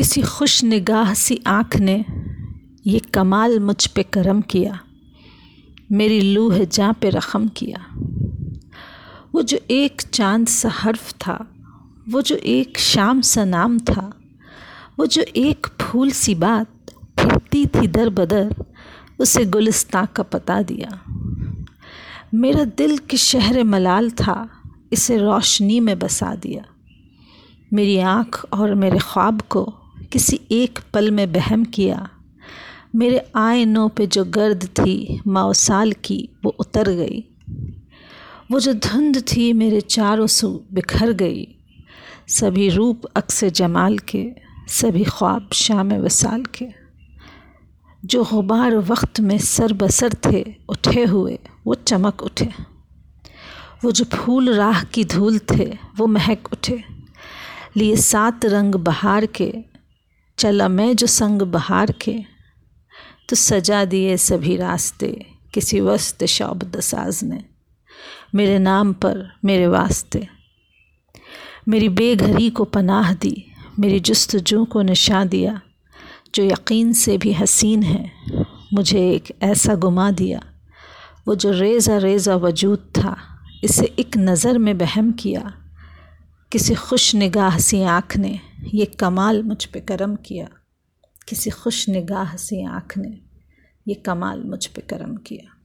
کسی خوش نگاہ سی آنکھ نے یہ کمال مجھ پہ کرم کیا، میری لوح جاں پہ رقم کیا۔ وہ جو ایک چاند سا حرف تھا، وہ جو ایک شام سا نام تھا، وہ جو ایک پھول سی بات پھرتی تھی در بدر، اسے گلستاں کا پتا دیا۔ میرا دل کے شہر ملال تھا، اسے روشنی میں بسا دیا۔ میری آنکھ اور میرے خواب کو کسی ایک پل میں بہم کیا۔ میرے آئینوں پہ جو گرد تھی، ماؤ سال کی، وہ اتر گئی۔ وہ جو دھند تھی، میرے چاروں سو بکھر گئی۔ سبھی روپ عکس جمال کے، سبھی خواب شام وصال کے۔ جو غبار وقت میں سر بسر تھے، اٹھے ہوئے، وہ چمک اٹھے۔ وہ جو پھول راہ کی دھول تھے، وہ مہک اٹھے۔ لیے سات رنگ بہار کے چلا میں جو سنگ بہار کے، تو سجا دیے سبھی راستے کسی وسط شعب دساز نے۔ میرے نام پر، میرے واسطے۔ میری بے گھری کو پناہ دی، میری جستجو کو نشاں دیا، جو یقین سے بھی حسین ہے، مجھے ایک ایسا گما دیا۔ وہ جو ریزہ ریزہ وجود تھا، اسے ایک نظر میں بہم کیا۔ کسی خوش نگاہ سی آنکھ نے یہ کمال مجھ پہ کرم کیا، کسی خوش نگاہ سے آنکھ نے یہ کمال مجھ پہ کرم کیا۔